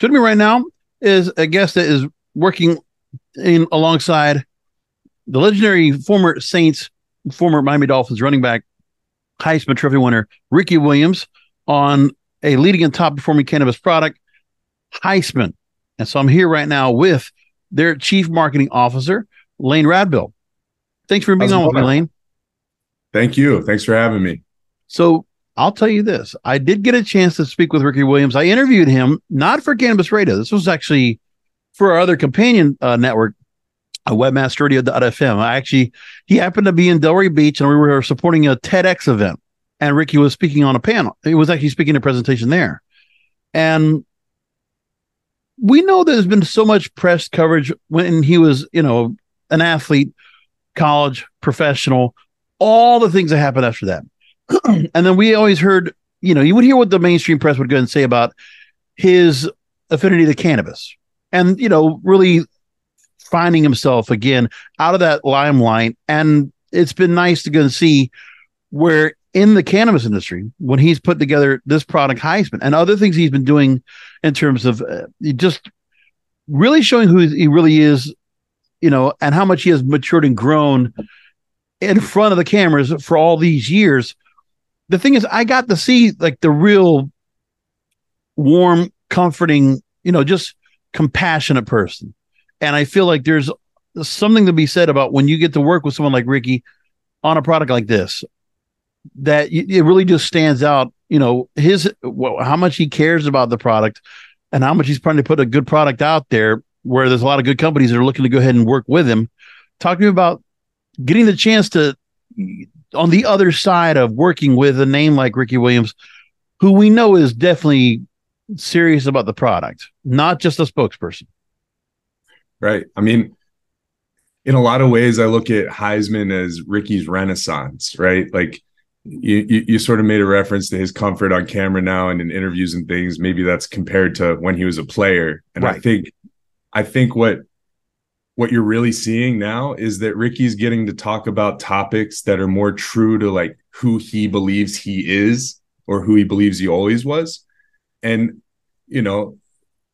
Joining me right now is a guest that is working in alongside the legendary former Saints, former Miami Dolphins running back, Heisman Trophy winner Ricky Williams on a leading and top performing cannabis product, Highsman. And so I'm here right now with their chief marketing officer, Lane Radbill. Thanks for being How's on with me, Lane. Thank you. Thanks for having me. So I'll tell you this. I did get a chance to speak with Ricky Williams. I interviewed him not for Cannabis Radio. This was actually for our other companion uh, network, uh, webmasterradio.fm. I actually, he happened to be in Delray Beach and we were supporting a TEDx event. And Ricky was speaking on a panel. He was actually speaking a presentation there. And we know there's been so much press coverage when he was, you know, an athlete, college, professional, all the things that happened after that. and then we always heard, you know, you would hear what the mainstream press would go and say about his affinity to cannabis and, you know, really finding himself again out of that limelight. And it's been nice to go and see where in the cannabis industry, when he's put together this product Highsman and other things he's been doing in terms of uh, just really showing who he really is, you know, and how much he has matured and grown in front of the cameras for all these years. The thing is, I got to see like the real warm, comforting, you know, just compassionate person. And I feel like there's something to be said about when you get to work with someone like Ricky on a product like this that it really just stands out. You know, his how much he cares about the product and how much he's trying to put a good product out there where there's a lot of good companies that are looking to go ahead and work with him. Talk to me about getting the chance to on the other side of working with a name like Ricky Williams, who we know is definitely serious about the product, not just a spokesperson. Right. I mean, in a lot of ways, I look at Highsman as Ricky's renaissance, right? Like you, you, you sort of made a reference to his comfort on camera now and in interviews and things. Maybe that's compared to when he was a player. And right. I think, I think what what you're really seeing now is that Ricky's getting to talk about topics that are more true to like who he believes he is or who he believes he always was. And you know,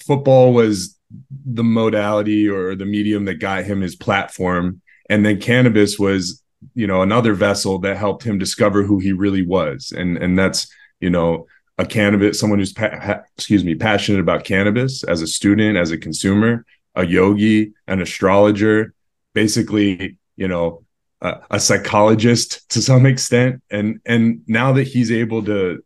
football was the modality or the medium that got him his platform and then cannabis was you know another vessel that helped him discover who he really was and and that's you know a cannabis someone who's pa- excuse me passionate about cannabis as a student as a consumer a yogi an astrologer basically you know a, a psychologist to some extent. And and now that he's able to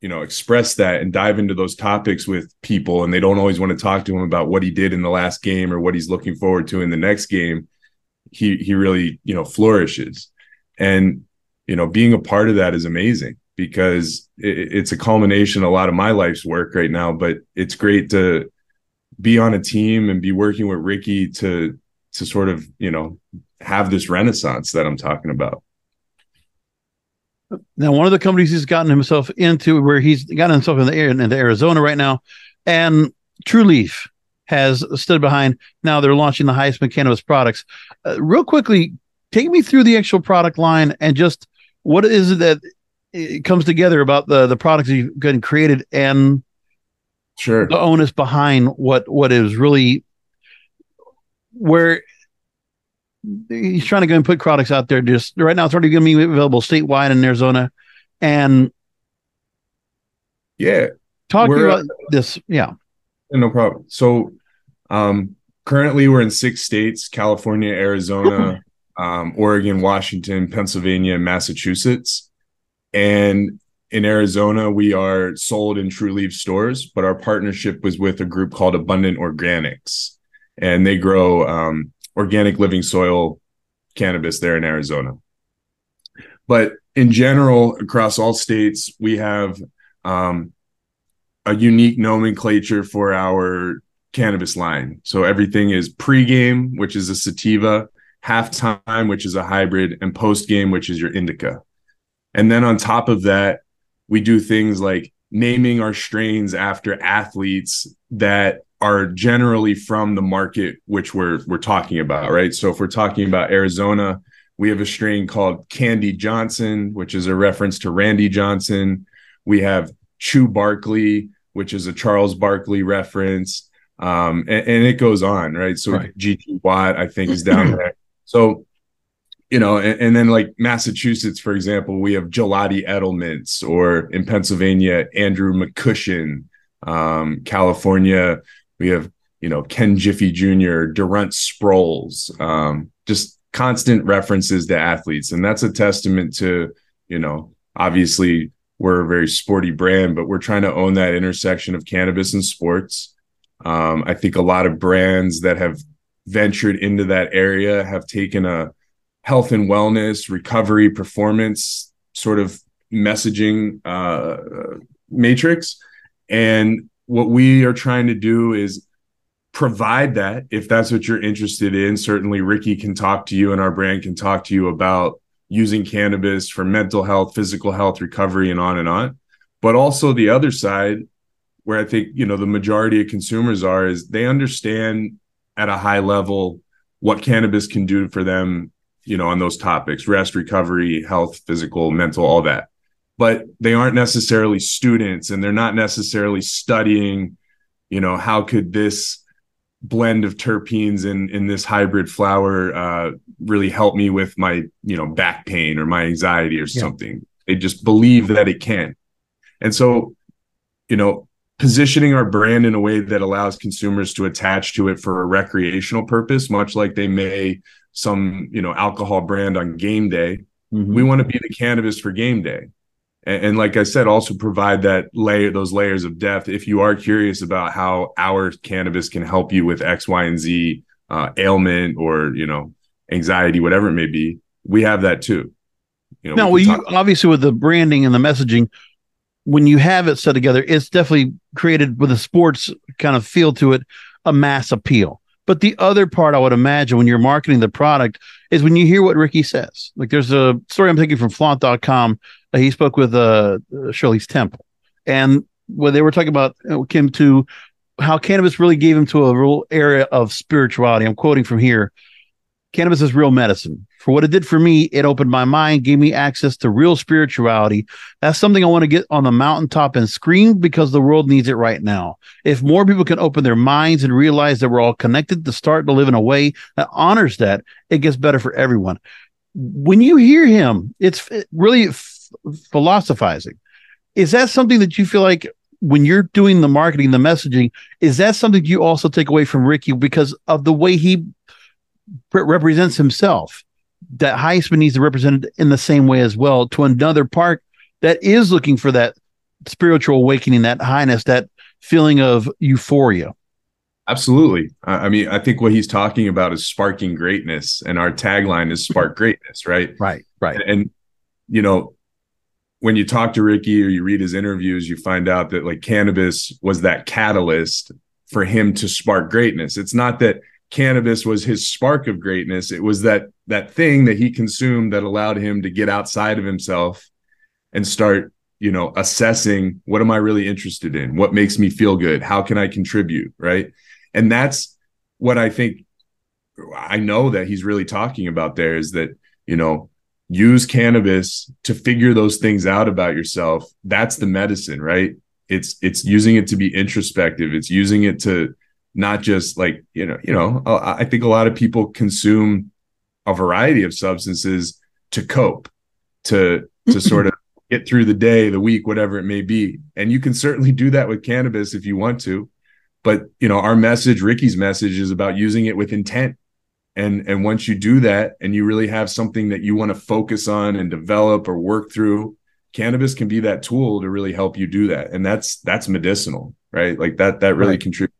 you know express that and dive into those topics with people and they don't always want to talk to him about what he did in the last game or what he's looking forward to in the next game he he really you know flourishes. And you know being a part of that is amazing because it, it's a culmination a lot of my life's work right now but it's great to be on a team and be working with Ricky to to sort of you know have this renaissance that I'm talking about now, one of the companies he's gotten himself into, where he's gotten himself in the air in the Arizona right now, and Trulieve has stood behind. Now they're launching the Highsman cannabis products. Uh, real quickly, take me through the actual product line and just what is it that it comes together about the the products you've gotten created and sure the onus behind what what is really where he's trying to go and put products out there. Just right now, it's already going to be available statewide in Arizona, and yeah, talking about this. Yeah, no problem. So, um, currently we're in six states: California, Arizona, um, Oregon, Washington, Pennsylvania, and Massachusetts. And in Arizona, we are sold in Trulieve stores, but our partnership was with a group called Abundant Organics, and they grow um, organic living soil cannabis there in Arizona. But in general, across all states, we have um, a unique nomenclature for our cannabis line. So everything is pregame, which is a sativa, halftime, which is a hybrid, and postgame, which is your indica. And then on top of that, we do things like naming our strains after athletes that are generally from the market which we're we're talking about, right? So if we're talking about Arizona, we have a strain called Candy Johnson, which is a reference to Randy Johnson. We have Chew Barkley, which is a Charles Barkley reference. Um, and, and, it goes on, right? So right. GT Watt, I think, is down there. So, you know, and, and, then like Massachusetts, for example, we have Gelati Edelmans, or in Pennsylvania, Andrew McCushin. Um, California, we have, you know, Ken Jiffy Jr., Durant Sproles, um, just constant references to athletes. And that's a testament to, you know, obviously we're a very sporty brand, but we're trying to own that intersection of cannabis and sports. Um, I think a lot of brands that have ventured into that area have taken a health and wellness, recovery, performance sort of messaging uh, matrix. And what we are trying to do is provide that if that's what you're interested in. Certainly, Ricky can talk to you and our brand can talk to you about using cannabis for mental health, physical health, recovery, and on and on. But also the other side, where I think you know the majority of consumers are, is they understand at a high level what cannabis can do for them, you know, on those topics: rest, recovery, health, physical, mental, all that. But they aren't necessarily students, and they're not necessarily studying. You know, how could this blend of terpenes in in this hybrid flower uh, really help me with my you know back pain or my anxiety or yeah. something they just believe that it can and so you know positioning our brand in a way that allows consumers to attach to it for a recreational purpose much like they may some you know alcohol brand on game day mm-hmm. we want to be the cannabis for game day and, and, like I said, also provide that layer, those layers of depth. If you are curious about how our cannabis can help you with X, Y, and Z uh, ailment or you know anxiety, whatever it may be, we have that too. You know, now, well, you obviously with the branding and the messaging, when you have it set together, it's definitely created with a sports kind of feel to it, a mass appeal. But the other part I would imagine when you're marketing the product is when you hear what Ricky says. Like there's a story I'm taking from flaunt.com he spoke with uh, Shirley's Temple, and when they were talking about uh, Kim to how cannabis really gave him to a real area of spirituality. I'm quoting from here. Cannabis is real medicine. For what it did for me, it opened my mind, gave me access to real spirituality. That's something I want to get on the mountaintop and scream because the world needs it right now. If more people can open their minds and realize that we're all connected to start to live in a way that honors that, it gets better for everyone. When you hear him, it's really philosophizing. Is that something that you feel like when you're doing the marketing, the messaging, is that something you also take away from Ricky because of the way he represents himself? That Highsman needs to represent it in the same way as well to another park that is looking for that spiritual awakening, that highness, that feeling of euphoria. Absolutely. I mean, I think what he's talking about is sparking greatness, and our tagline is spark greatness, right? Right, right. And, you know, when you talk to Ricky or you read his interviews, you find out that like cannabis was that catalyst for him to spark greatness. It's not that cannabis was his spark of greatness. It was that that thing that he consumed that allowed him to get outside of himself and start, you know, assessing what am I really interested in? What makes me feel good? How can I contribute? Right. And that's what I think I know that he's really talking about there is that, you know, use cannabis to figure those things out about yourself that's the medicine right it's it's using it to be introspective it's using it to not just like you know you know i think a lot of people consume a variety of substances to cope to to sort of get through the day the week whatever it may be. And you can certainly do that with cannabis if you want to. But you know our message ricky's message is about using it with intent. And and once you do that and you really have something that you want to focus on and develop or work through cannabis can be that tool to really help you do that. And that's that's medicinal right? Like that that really right. contributes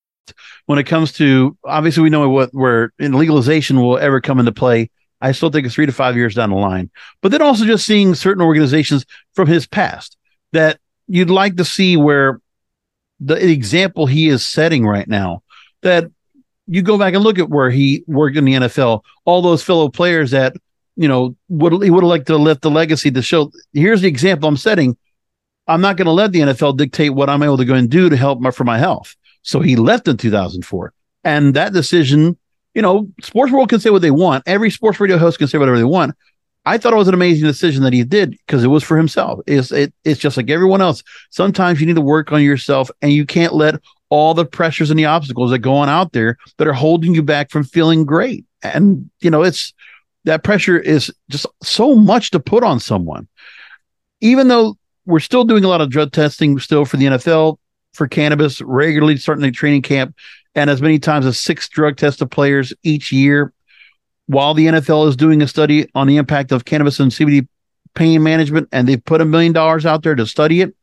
when it comes to obviously we know what where in legalization will ever come into play. I still think it's three to five years down the line. But then also just seeing certain organizations from his past that you'd like to see where the example he is setting right now that you go back and look at where he worked in the NFL, all those fellow players that, you know, would he would have liked to lift the legacy to show here's the example I'm setting. I'm not going to let the NFL dictate what I'm able to go and do to help my, for my health. So he left in 2004. And that decision, you know, sports world can say what they want. Every sports radio host can say whatever they want. I thought it was an amazing decision that he did because it was for himself. It's it, it's just like everyone else. Sometimes you need to work on yourself, and you can't let all the pressures and the obstacles that go on out there that are holding you back from feeling great. And you know, it's that pressure is just so much to put on someone. Even though we're still doing a lot of drug testing still for the NFL, for cannabis regularly starting the training camp and as many times as six drug tested players each year. While the NFL is doing a study on the impact of cannabis and CBD pain management and they've put a million dollars out there to study it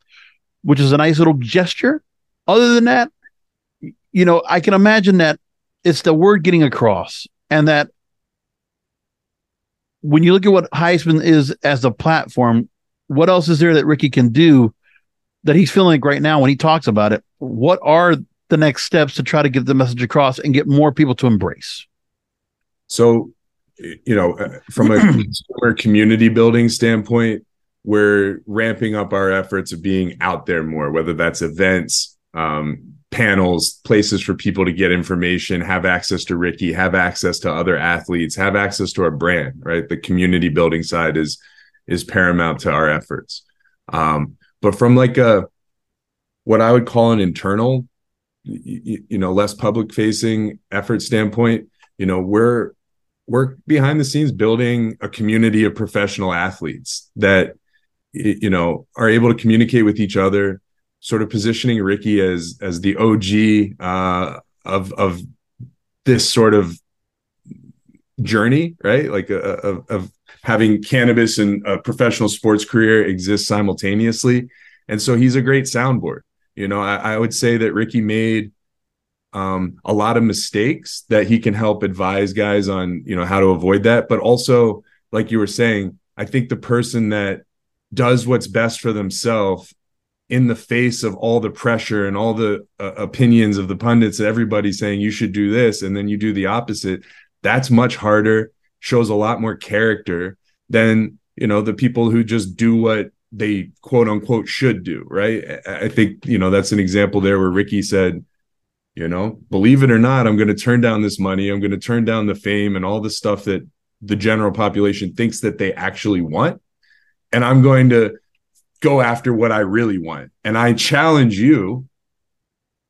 which is a nice little gesture. Other than that you know I can imagine that it's the word getting across and that when you look at what Highsman is as a platform what else is there that Ricky can do that he's feeling like right now when he talks about it, what are the next steps to try to get the message across and get more people to embrace? So, you know, uh, from a consumer community building standpoint, we're ramping up our efforts of being out there more, whether that's events, um, panels, places for people to get information, have access to Ricky, have access to other athletes, have access to our brand, right? The community building side is is paramount to our efforts. Um, but from like a what I would call an internal, you, you know, less public facing effort standpoint, you know, we're we're behind the scenes building a community of professional athletes that you know are able to communicate with each other sort of positioning ricky as as the og uh of of this sort of journey right? Like a, uh, of, of having cannabis and a professional sports career exist simultaneously. And so he's a great soundboard. You know, I, I would say that Ricky made um, a lot of mistakes that he can help advise guys on, you know, how to avoid that. But also, like you were saying, I think the person that does what's best for themselves in the face of all the pressure and all the uh, opinions of the pundits and everybody saying you should do this and then you do the opposite that's much harder shows a lot more character than you know the people who just do what they quote unquote should do right? I think you know that's an example there where ricky said you know believe it or not i'm going to turn down this money i'm going to turn down the fame and all the stuff that the general population thinks that they actually want and i'm going to go after what i really want. And i challenge you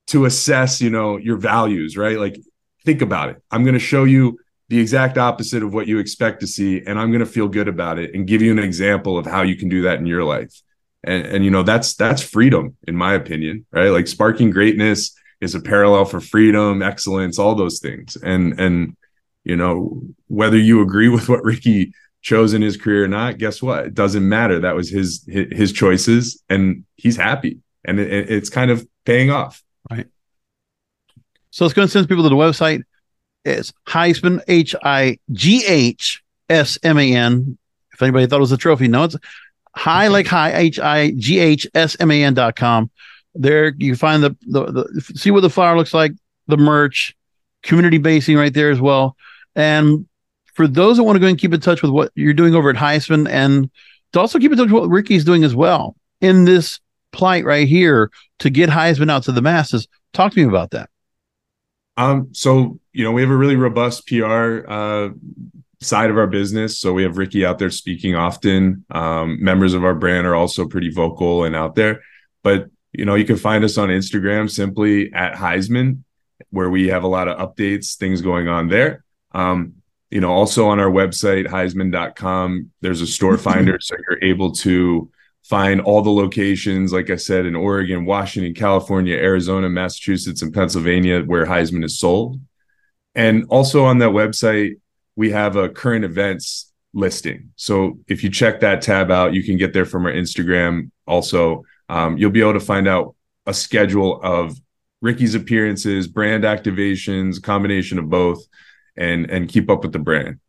to assess you know your values right? Like think about it. I'm going to show you the exact opposite of what you expect to see and i'm going to feel good about it and give you an example of how you can do that in your life. And and you know that's that's freedom in my opinion right? Like sparking greatness is a parallel for freedom excellence all those things. And and you know whether you agree with what ricky chose in his career or not guess what? It doesn't matter. That was his his choices and he's happy. And it, it's kind of paying off. Right. So let's go and send people to the website is Highsman, H I G H S M A N. If anybody thought it was a trophy, no, it's high like high, H I G H S M A N dot com. There you find the, the, the, see what the flower looks like, the merch, community basing right there as well. And for those that want to go and keep in touch with what you're doing over at Highsman and to also keep in touch with what Ricky's doing as well in this plight right here to get Highsman out to the masses, talk to me about that. Um, so you know, we have a really robust PR uh, side of our business. So we have Ricky out there speaking often. Um, members of our brand are also pretty vocal and out there. But you know, you can find us on Instagram simply at Highsman. where we have a lot of updates, things going on there. Um, you know, also on our website, Highsman.com, there's a store finder. so you're able to find all the locations, like I said, in Oregon, Washington, California, Arizona, Massachusetts, and Pennsylvania, where Highsman is sold. And also on that website, we have a current events listing. So if you check that tab out, you can get there from our Instagram. Also, um, you'll be able to find out a schedule of Ricky's appearances, brand activations, combination of both, and and keep up with the brand.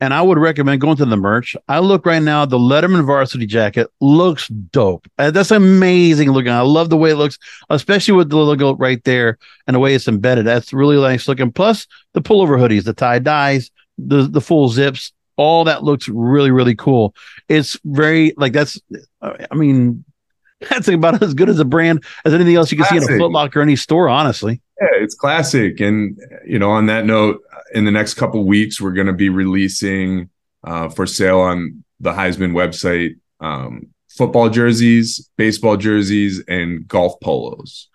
And I would recommend going to the merch. I look right now, the Letterman varsity jacket looks dope. Uh, that's amazing looking. I love the way it looks, especially with the logo right there and the way it's embedded. That's really nice looking. Plus the pullover hoodies, the tie dyes, the the full zips, all that looks really, really cool. It's very like that's I mean, that's about as good as a brand as anything else you can classic. see in a Foot Locker or any store, honestly. Yeah, it's classic. And you know, on that note, in the next couple weeks, we're going to be releasing uh, for sale on the Highsman website um, football jerseys, baseball jerseys, and golf polos.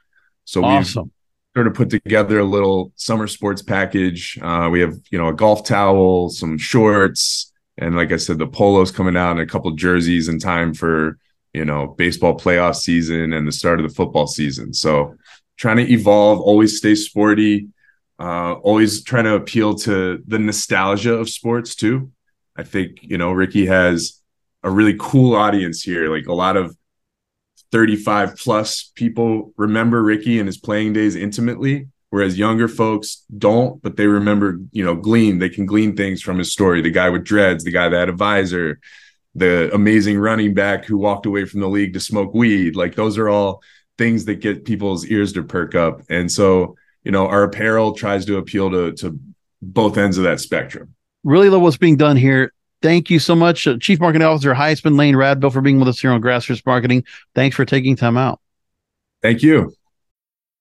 So awesome. we've sort of put together a little summer sports package. Uh, we have you know a golf towel, some shorts, and like I said, the polos coming out, and a couple jerseys in time for you know baseball playoff season and the start of the football season. So trying to evolve, always stay sporty uh, always trying to appeal to the nostalgia of sports too. I think you know Ricky has a really cool audience here. Like a lot of 35 plus people remember Ricky and his playing days intimately, whereas younger folks don't, but they remember, you know, glean. They can glean things from his story. The guy with dreads, the guy that had a visor, the amazing running back who walked away from the league to smoke weed. Like those are all things that get people's ears to perk up. And so you know, our apparel tries to appeal to to both ends of that spectrum. Really love what's being done here. Thank you so much, uh, Chief Marketing Officer Highsman Lane Radbill, for being with us here on Grassroots Marketing. Thanks for taking time out. Thank you.